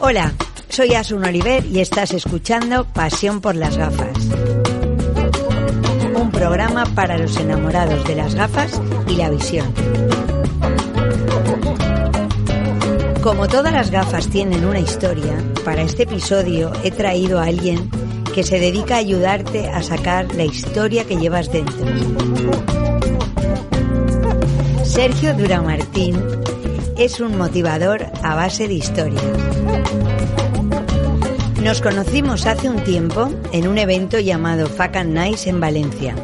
Hola, soy Asun Oliver y estás escuchando Pasión por las gafas. Un programa para los enamorados de las gafas y la visión. Como todas las gafas tienen una historia, para este episodio he traído a alguien que se dedica a ayudarte a sacar la historia que llevas dentro. Sergio Duramartín es un motivador a base de historias. Nos conocimos hace un tiempo en un evento llamado Fuck and Nice en Valencia,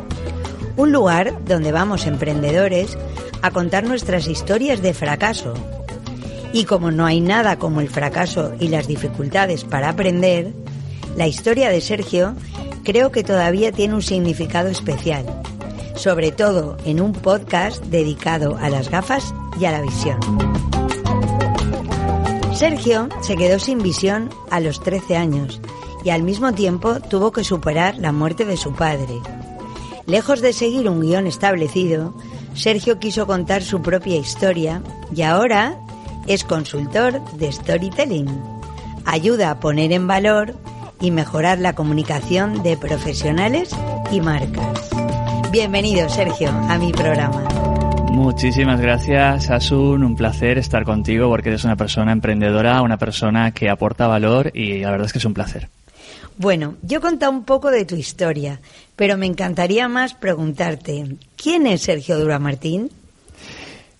un lugar donde vamos emprendedores a contar nuestras historias de fracaso. Y como no hay nada como el fracaso y las dificultades para aprender, la historia de Sergio creo que todavía tiene un significado especial, sobre todo en un podcast dedicado a las gafas y a la visión. Sergio se quedó sin visión a los 13 años y al mismo tiempo tuvo que superar la muerte de su padre. Lejos de seguir un guion establecido, Sergio quiso contar su propia historia y ahora es consultor de storytelling. Ayuda a poner en valor y mejorar la comunicación de profesionales y marcas. Bienvenido, Sergio, a mi programa. Muchísimas gracias, Asun. Un placer estar contigo porque eres una persona emprendedora, una persona que aporta valor y la verdad es que es un placer. Bueno, yo he contado un poco de tu historia, pero me encantaría más preguntarte, ¿quién es Sergio Dura Martín?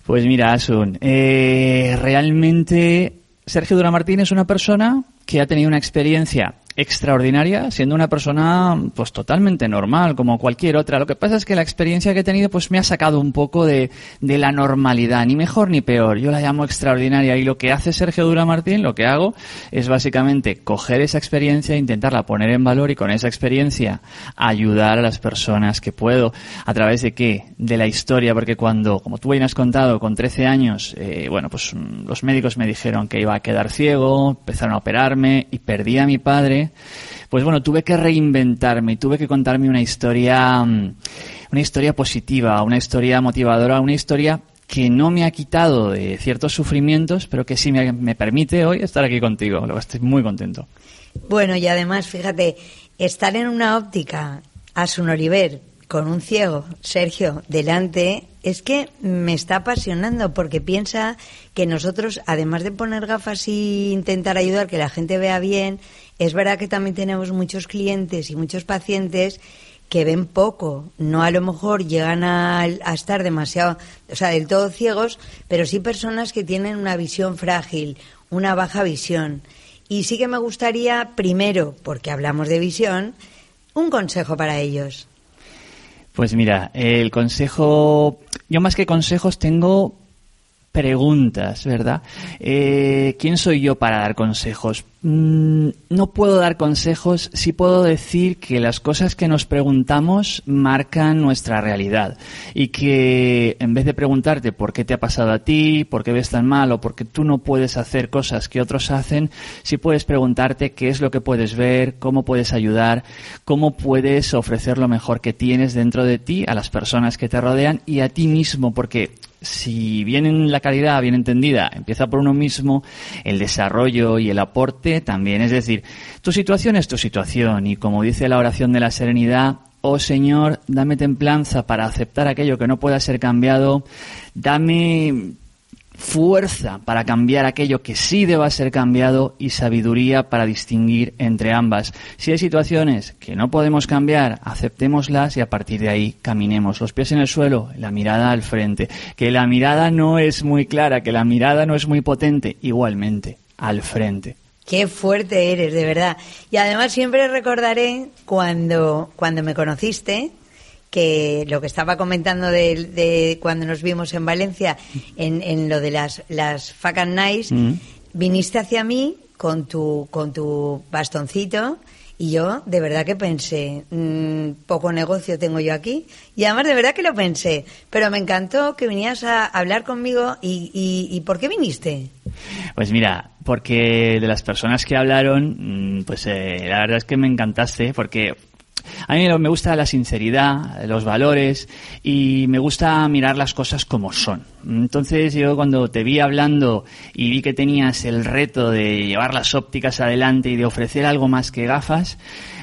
Pues mira, Asun, eh, realmente Sergio Dura Martín es una persona que ha tenido una experiencia extraordinaria siendo una persona pues totalmente normal como cualquier otra. Lo que pasa es que la experiencia que he tenido pues me ha sacado un poco de, de la normalidad. Ni mejor ni peor. Yo la llamo extraordinaria. Y lo que hace Sergio Dura Martín lo que hago es básicamente coger esa experiencia intentarla poner en valor y con esa experiencia ayudar a las personas que puedo. A través de qué de la historia. Porque cuando como tú bien has contado con 13 años eh, bueno pues mm, los médicos me dijeron que iba a quedar ciego empezaron a operarme y perdí a mi padre pues bueno, tuve que reinventarme tuve que contarme una historia, mm, una historia positiva, una historia motivadora, una historia que no me ha quitado de ciertos sufrimientos, pero que sí me, permite hoy estar aquí contigo. Estoy muy contento. Bueno, y además, fíjate, estar en una óptica a su Oliver con un ciego, Sergio, delante, es que me está apasionando porque piensa que nosotros, además de poner gafas y intentar ayudar que la gente vea bien, es verdad que también tenemos muchos clientes y muchos pacientes que ven poco, no a lo mejor llegan a, estar demasiado, o sea, del todo ciegos, pero sí personas que tienen una visión frágil, una baja visión. Y sí que me gustaría, primero, porque hablamos de visión, un consejo para ellos. Pues mira, el consejo, yo más que consejos tengo preguntas, ¿verdad? Eh, ¿Quién soy yo para dar consejos? Mm, no puedo dar consejos, sí puedo decir que las cosas que nos preguntamos marcan nuestra realidad y que en vez de preguntarte por qué te ha pasado a ti, por qué ves tan mal o por qué tú no puedes hacer cosas que otros hacen, sí puedes preguntarte qué es lo que puedes ver, cómo puedes ayudar, cómo puedes ofrecer lo mejor que tienes dentro de ti a las personas que te rodean y a ti mismo, porque si bien la calidad bien entendida empieza por uno mismo, el desarrollo y el aporte también. Es decir, tu situación es tu situación y como dice la oración de la serenidad, oh Señor, dame templanza para aceptar aquello que no pueda ser cambiado, dame fuerza para cambiar aquello que sí deba ser cambiado y sabiduría para distinguir entre ambas. Si hay situaciones que no podemos cambiar, aceptémoslas y a partir de ahí caminemos. Los pies en el suelo, la mirada al frente. Que la mirada no es muy clara, que la mirada no es muy potente, igualmente, al frente. Qué fuerte eres, de verdad. Y además siempre recordaré cuando, cuando me conociste, que lo que estaba comentando de, cuando nos vimos en Valencia, en, en lo de las, las Fuck and Nice, mm. viniste hacia mí con tu, con tu bastoncito y yo de verdad que pensé, mmm, poco negocio tengo yo aquí. Y además de verdad que lo pensé. Pero me encantó que vinieras a hablar conmigo. ¿Y, y, y por qué viniste? Pues mira, porque de las personas que hablaron, mm, pues eh, la verdad es que me encantaste porque a mí me gusta la sinceridad, los valores y me gusta mirar las cosas como son, Entonces yo cuando te vi hablando y vi que tenías el reto de llevar las ópticas adelante y de ofrecer algo más que gafas,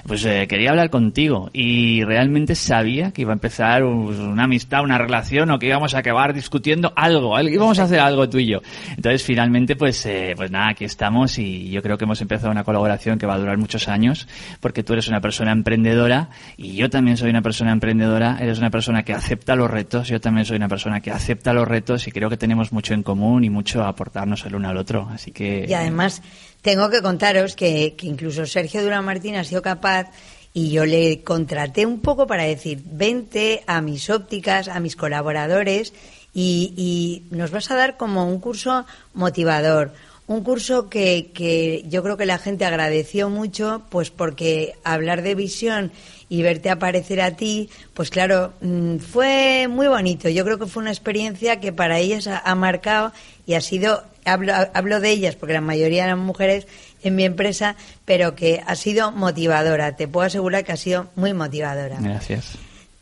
pues eh, quería hablar contigo. Y realmente sabía que iba a empezar una amistad, una relación o que íbamos a acabar discutiendo algo, íbamos a hacer algo tú y yo. Entonces finalmente pues eh, pues nada, aquí estamos y yo creo que hemos empezado una colaboración que va a durar muchos años porque tú eres una persona emprendedora y yo también soy una persona emprendedora, eres una persona que acepta los retos, yo también soy una persona que acepta los retos y creo que tenemos mucho en común y mucho a aportarnos el uno al otro, así que Y además tengo que contaros que, que incluso Sergio Durán Martín ha sido capaz y yo le contraté un poco para decir, vente a mis ópticas, a mis colaboradores y, y nos vas a dar como un curso motivador, un curso que, que yo creo que la gente agradeció mucho, pues porque hablar de visión y verte aparecer a ti, pues claro, mm, fue muy bonito. Yo creo que fue una experiencia que para ellas ha, ha marcado y ha sido, hablo, hablo de ellas porque la mayoría eran mujeres en mi empresa, pero que ha sido motivadora. Te puedo asegurar que ha sido muy motivadora. Gracias.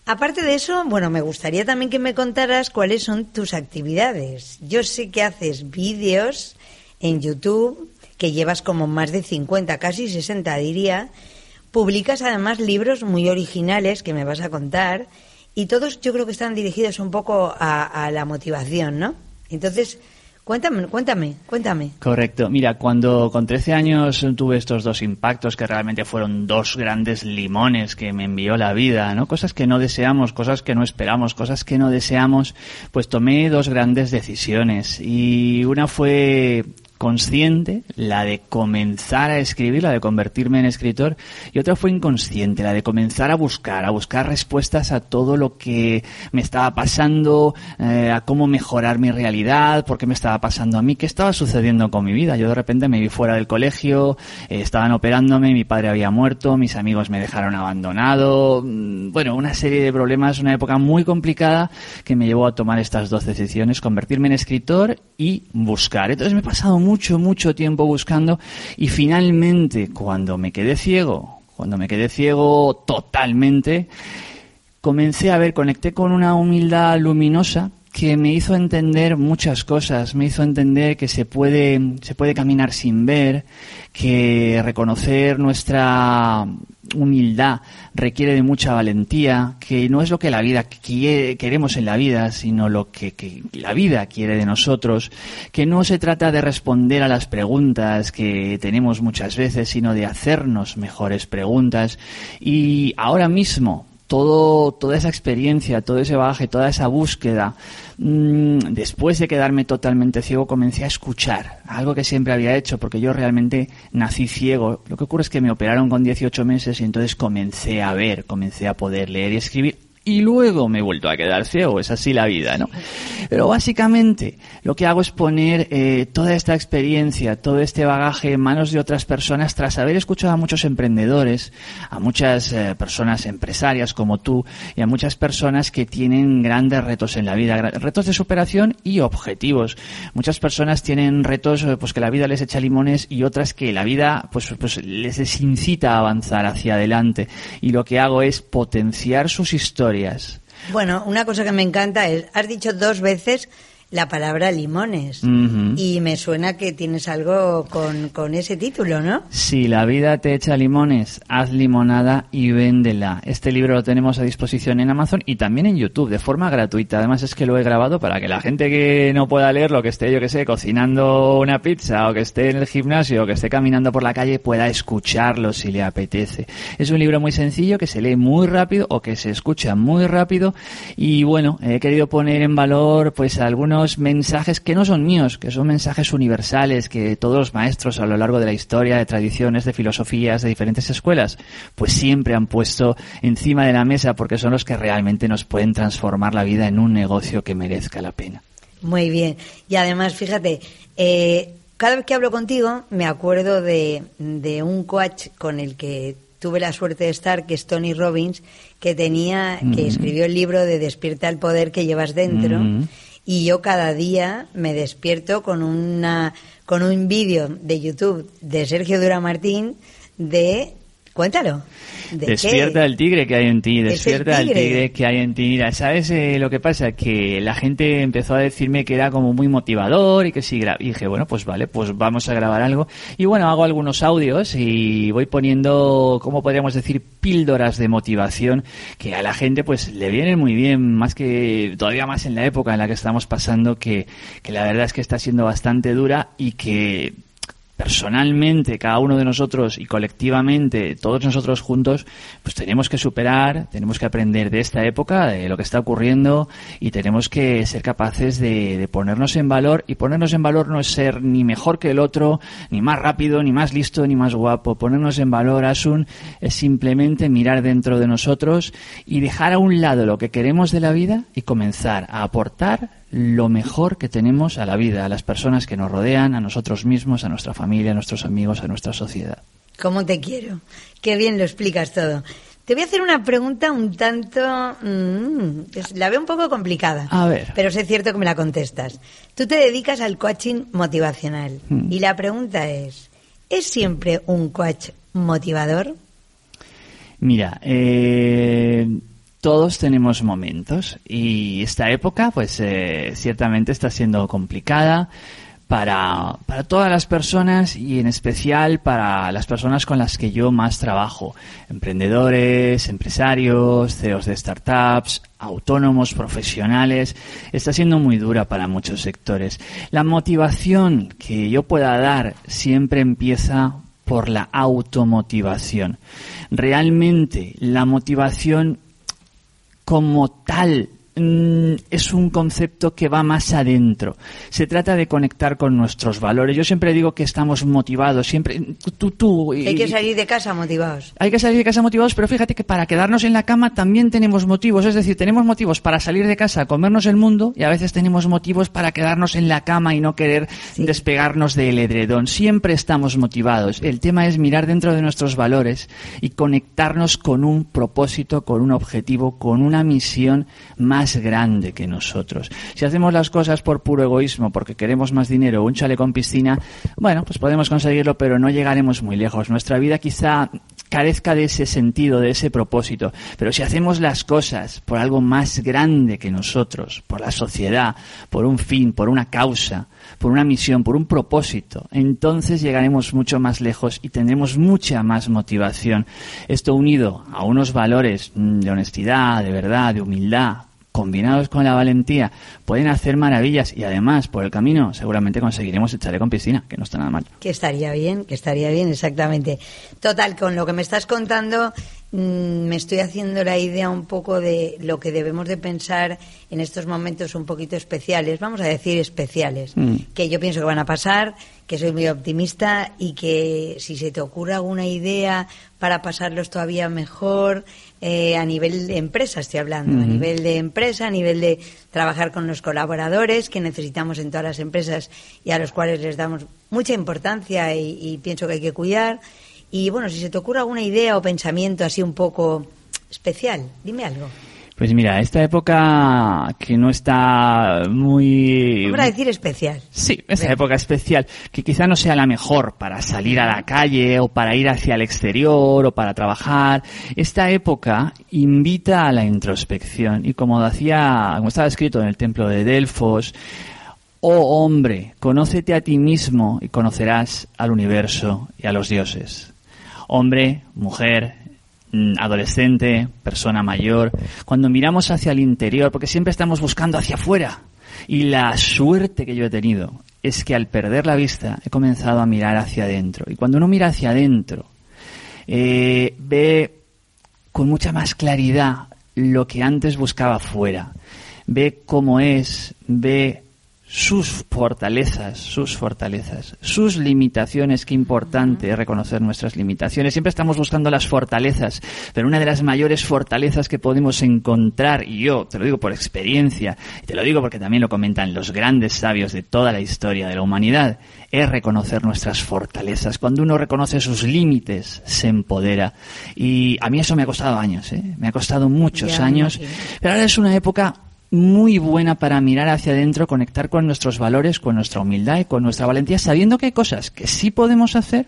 Aparte de eso, bueno, me gustaría también que me contaras cuáles son tus actividades. Yo sé que haces vídeos en YouTube, que llevas como más de 50, casi 60 diría. Publicas además libros muy originales que me vas a contar y todos yo creo que están dirigidos un poco a, la motivación, ¿no? Entonces, Cuéntame, cuéntame, cuéntame. Correcto. Mira, cuando con 13 años tuve estos dos impactos que realmente fueron dos grandes limones que me envió la vida, ¿no? Cosas que no deseamos, cosas que no esperamos, cosas que no deseamos, pues tomé dos grandes decisiones y una fue consciente, la de comenzar a escribir, la de convertirme en escritor, y otra fue inconsciente, la de comenzar a buscar, a buscar respuestas a todo lo que me estaba pasando, eh, a cómo mejorar mi realidad, por qué me estaba pasando a mí, qué estaba sucediendo con mi vida. Yo de repente me vi fuera del colegio, eh, estaban operándome, mi padre había muerto, mis amigos me dejaron abandonado, mm, bueno, una serie de problemas, una época muy complicada que me llevó a tomar estas dos decisiones, convertirme en escritor y buscar. Entonces me he pasado mucho, mucho tiempo buscando y finalmente cuando me quedé ciego, cuando me quedé ciego totalmente, comencé a ver, conecté con una humildad luminosa que me hizo entender muchas cosas, me hizo entender que se puede, se puede caminar sin ver, que reconocer nuestra humildad requiere de mucha valentía, que no es lo que la vida quiere, queremos en la vida, sino lo que, que, la vida quiere de nosotros, que no se trata de responder a las preguntas que tenemos muchas veces, sino de hacernos mejores preguntas. Y ahora mismo, todo, toda esa experiencia, todo ese bagaje, toda esa búsqueda, mmm, después de quedarme totalmente ciego, comencé a escuchar, algo que siempre había hecho, porque yo realmente nací ciego. Lo que ocurre es que me operaron con 18 meses y entonces comencé a ver, comencé a poder leer y escribir y luego me he vuelto a quedar ciego, es así la vida, ¿no? Pero básicamente lo que hago es poner eh, toda esta experiencia, todo este bagaje en manos de otras personas tras haber escuchado a muchos emprendedores, a muchas eh, personas empresarias como tú y a muchas personas que tienen grandes retos en la vida, retos de superación y objetivos. Muchas personas tienen retos eh, pues que la vida les echa limones y otras que la vida pues, pues les incita a avanzar hacia adelante. Y lo que hago es potenciar sus historias bueno, una cosa que me encanta es, has dicho dos veces la palabra limones. Uh -huh. Y me suena que tienes algo con, con, ese título, ¿no? Si la vida te echa limones, haz limonada y véndela. Este libro lo tenemos a disposición en Amazon y también en YouTube de forma gratuita. Además es que lo he grabado para que la gente que no pueda leerlo, que esté, yo que sé, cocinando una pizza o que esté en el gimnasio o que esté caminando por la calle, pueda escucharlo si le apetece. Es un libro muy sencillo que se lee muy rápido o que se escucha muy rápido y bueno, he querido poner en valor pues algunos mensajes que no son míos, que son mensajes universales que todos los maestros a lo largo de la historia, de tradiciones, de filosofías, de diferentes escuelas, pues siempre han puesto encima de la mesa porque son los que realmente nos pueden transformar la vida en un negocio que merezca la pena. Muy bien. Y además, fíjate, eh, cada vez que hablo contigo me acuerdo de, de un coach con el que tuve la suerte de estar, que es Tony Robbins, que tenía, mm. que escribió el libro de Despierta el poder que llevas dentro. Mm y yo cada día me despierto con una con un vídeo de YouTube de Sergio Dura Martín de Cuéntalo. despierta el tigre que hay en ti, despierta el tigre? que hay en ti. Mira, ¿sabes eh, lo que pasa? Que la gente empezó a decirme que era como muy motivador y que sí, y dije, bueno, pues vale, pues vamos a grabar algo. Y bueno, hago algunos audios y voy poniendo, ¿cómo podríamos decir? Píldoras de motivación que a la gente pues le vienen muy bien, más que todavía más en la época en la que estamos pasando, que, que la verdad es que está siendo bastante dura y que personalmente, cada uno de nosotros y colectivamente, todos nosotros juntos, pues tenemos que superar, tenemos que aprender de esta época, de lo que está ocurriendo y tenemos que ser capaces de, ponernos en valor y ponernos en valor no es ser ni mejor que el otro, ni más rápido, ni más listo, ni más guapo. Ponernos en valor, Asun, es simplemente mirar dentro de nosotros y dejar a un lado lo que queremos de la vida y comenzar a aportar lo mejor que tenemos a la vida, a las personas que nos rodean, a nosotros mismos, a nuestra familia, a nuestros amigos, a nuestra sociedad. ¿Cómo te quiero? Qué bien lo explicas todo. Te voy a hacer una pregunta un tanto... Mm, la veo un poco complicada. A ver. Pero es cierto que me la contestas. Tú te dedicas al coaching motivacional. Mm. Y la pregunta es, ¿es siempre un coach motivador? Mira, eh, todos tenemos momentos y esta época pues eh, ciertamente está siendo complicada para, para todas las personas y en especial para las personas con las que yo más trabajo. Emprendedores, empresarios, CEOs de startups, autónomos, profesionales. Está siendo muy dura para muchos sectores. La motivación que yo pueda dar siempre empieza por la automotivación. Realmente la motivación como tal Mm, es un concepto que va más adentro. Se trata de conectar con nuestros valores. Yo siempre digo que estamos motivados, siempre tú, tú. hay que salir de casa motivados. Hay que salir de casa motivados, pero fíjate que para quedarnos en la cama también tenemos motivos. Es decir, tenemos motivos para salir de casa, comernos el mundo y a veces tenemos motivos para quedarnos en la cama y no querer despegarnos del edredón. Siempre estamos motivados. El tema es mirar dentro de nuestros valores y conectarnos con un propósito, con un objetivo, con una misión más grande que nosotros. Si hacemos las cosas por puro egoísmo, porque queremos más dinero o un chale con piscina, bueno, pues podemos conseguirlo, pero no llegaremos muy lejos. Nuestra vida quizá carezca de ese sentido, de ese propósito. Pero si hacemos las cosas por algo más grande que nosotros, por la sociedad, por un fin, por una causa, por una misión, por un propósito, entonces llegaremos mucho más lejos y tendremos mucha más motivación. Esto unido a unos valores mm, de honestidad, de verdad, de humildad, combinados con la valentía, pueden hacer maravillas y además por el camino seguramente conseguiremos echarle con piscina, que no está nada mal. Que estaría bien, que estaría bien, exactamente. Total, con lo que me estás contando, mm, me estoy haciendo la idea un poco de lo que debemos de pensar en estos momentos un poquito especiales, vamos a decir especiales, mm. que yo pienso que van a pasar, que soy muy optimista y que si se te ocurre alguna idea para pasarlos todavía mejor, eh, a nivel de empresa estoy hablando, a nivel de empresa, a nivel de trabajar con los colaboradores que necesitamos en todas las empresas y a los cuales les damos mucha importancia y, pienso que hay que cuidar. Y bueno, si se te ocurre alguna idea o pensamiento así un poco especial, dime algo. Pues mira, esta época que no está muy... Vamos a decir especial. Sí, esta época especial, que quizá no sea la mejor para salir a la calle o para ir hacia el exterior o para trabajar. Esta época invita a la introspección y como decía, como estaba escrito en el templo de Delfos, Oh hombre, conócete a ti mismo y conocerás al universo y a los dioses. Hombre, mujer, adolescente, persona mayor, cuando miramos hacia el interior, porque siempre estamos buscando hacia afuera. Y la suerte que yo he tenido es que al perder la vista he comenzado a mirar hacia adentro. Y cuando uno mira hacia adentro, eh, ve con mucha más claridad lo que antes buscaba fuera. Ve cómo es, ve sus fortalezas, sus fortalezas, sus limitaciones, qué importante reconocer nuestras limitaciones. Siempre estamos buscando las fortalezas, pero una de las mayores fortalezas que podemos encontrar, y yo te lo digo por experiencia, y te lo digo porque también lo comentan los grandes sabios de toda la historia de la humanidad, es reconocer nuestras fortalezas. Cuando uno reconoce sus límites, se empodera. Y a mí eso me ha costado años, ¿eh? me ha costado muchos años, pero ahora es una época muy buena para mirar hacia adentro, conectar con nuestros valores, con nuestra humildad y con nuestra valentía, sabiendo que hay cosas que sí podemos hacer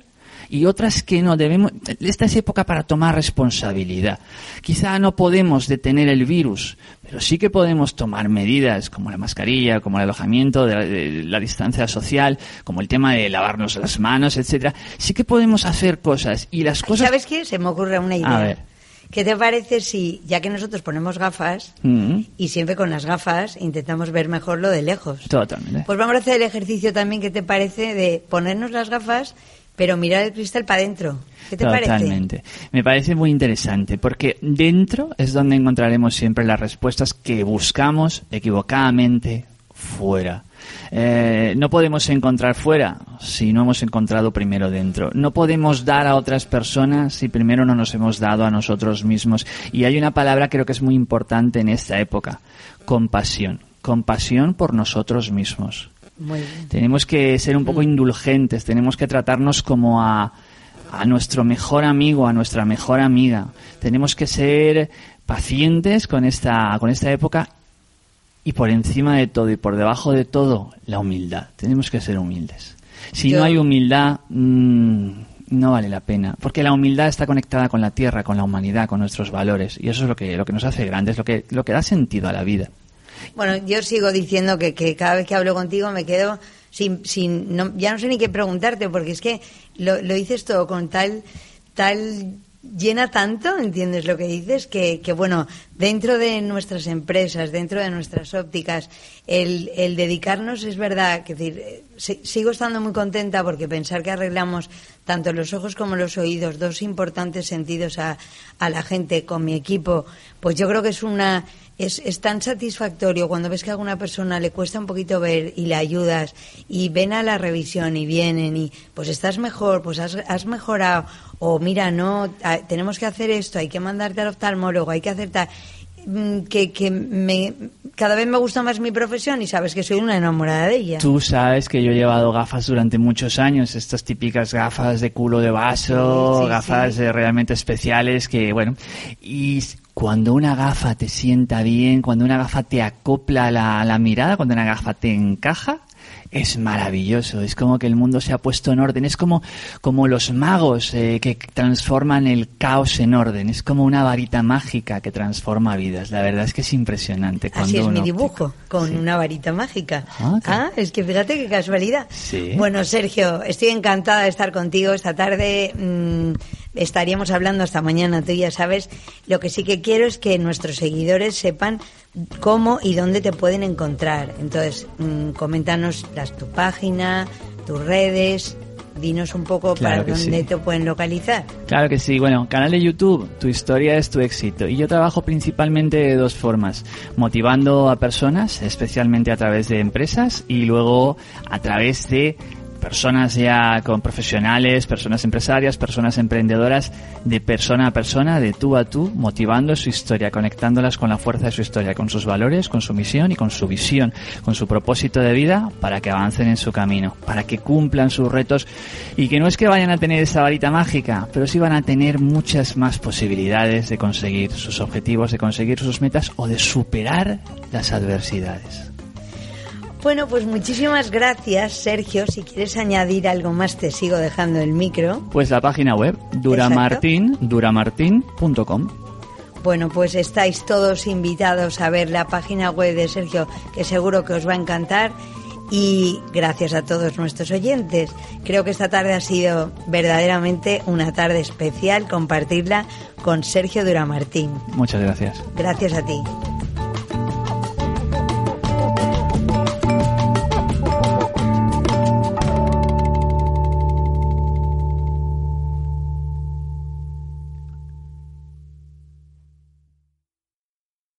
y otras que no debemos. Esta es época para tomar responsabilidad. Quizá no podemos detener el virus, pero sí que podemos tomar medidas como la mascarilla, como el alojamiento, de la, distancia social, como el tema de lavarnos las manos, etcétera. Sí que podemos hacer cosas y las cosas. ¿Sabes qué? Se me ocurre una idea. A ver. ¿Qué te parece si, ya que nosotros ponemos gafas Mm, y siempre con las gafas intentamos ver mejor lo de lejos? totalmente. Pues vamos a hacer el ejercicio también, ¿qué te parece? De ponernos las gafas, pero mirar el cristal para adentro. ¿Qué te parece? Totalmente. Me parece muy interesante porque dentro es donde encontraremos siempre las respuestas que buscamos equivocadamente fuera. Eh, no podemos encontrar fuera si no hemos encontrado primero dentro. No podemos dar a otras personas si primero no nos hemos dado a nosotros mismos. Y hay una palabra creo que es muy importante en esta época, compasión. Compasión por nosotros mismos. Muy bien. Tenemos que ser un poco indulgentes, tenemos que tratarnos como a, a nuestro mejor amigo, a nuestra mejor amiga. Tenemos que ser pacientes con esta, con esta época y por encima de todo y por debajo de todo, la humildad. Tenemos que ser humildes. Si Yo- no hay humildad, mm, no vale la pena, porque la humildad está conectada con la tierra, con la humanidad, con nuestros valores, y eso es lo que, lo que nos hace grandes, lo que, lo que da sentido a la vida. Bueno, yo sigo diciendo que, que cada vez que hablo contigo me quedo sin, sin no- ya no sé ni qué preguntarte porque es que lo, lo dices todo con tal tal llena tanto, ¿entiendes lo que dices? Que, que bueno, dentro de nuestras empresas, dentro de nuestras ópticas, el, el dedicarnos es verdad, que decir, eh, si- sigo estando muy contenta porque pensar que arreglamos tanto los ojos como los oídos, dos importantes sentidos a, a la gente con mi equipo, pues yo creo que es una es, es tan satisfactorio cuando ves que a alguna persona le cuesta un poquito ver y le ayudas y ven a la revisión y vienen y pues estás mejor, pues has, has mejorado o mira, no, a- tenemos que hacer esto, hay que mandarte al oftalmólogo, hay que hacer tal. Mm, Que, que me, cada vez me gusta más mi profesión y sabes que soy una enamorada de ella. Tú sabes que yo he llevado gafas durante muchos años, estas típicas gafas de culo de vaso, Sí, sí, gafas sí. eh, realmente especiales que, bueno, y cuando una gafa te sienta bien, cuando una gafa te acopla la, la mirada, cuando una gafa te encaja, es maravilloso. Es como que el mundo se ha puesto en orden. Es como, como los magos eh, que transforman el caos en orden. Es como una varita mágica que transforma vidas. La verdad es que es impresionante. Así es mi óptico- dibujo, con Sí. una varita mágica. Ah, Ah, es que fíjate qué casualidad. Sí. Bueno, Sergio, estoy encantada de estar contigo esta tarde. mm, estaríamos hablando hasta mañana, tú ya sabes. Lo que sí que quiero es que nuestros seguidores sepan cómo y dónde te pueden encontrar. Entonces, mm, coméntanos las, tu página, tus redes, dinos un poco Claro para dónde sí. te pueden localizar. Claro que sí. Bueno, canal de YouTube, tu historia es tu éxito. Y yo trabajo principalmente de dos formas. Motivando a personas, especialmente a través de empresas, y luego a través de personas ya con profesionales, personas empresarias, personas emprendedoras, de persona a persona, de tú a tú, motivando su historia, conectándolas con la fuerza de su historia, con sus valores, con su misión y con su visión, con su propósito de vida, para que avancen en su camino, para que cumplan sus retos y que no es que vayan a tener esa varita mágica, pero sí van a tener muchas más posibilidades de conseguir sus objetivos, de conseguir sus metas o de superar las adversidades. Bueno, pues muchísimas gracias, Sergio. Si quieres añadir algo más, te sigo dejando el micro. Pues la página web duramartin, duramartin.com. Bueno, pues estáis todos invitados a ver la página web de Sergio, que seguro que os va a encantar. Y gracias a todos nuestros oyentes. Creo que esta tarde ha sido verdaderamente una tarde especial compartirla con Sergio Duramartín. Muchas gracias. Gracias a ti.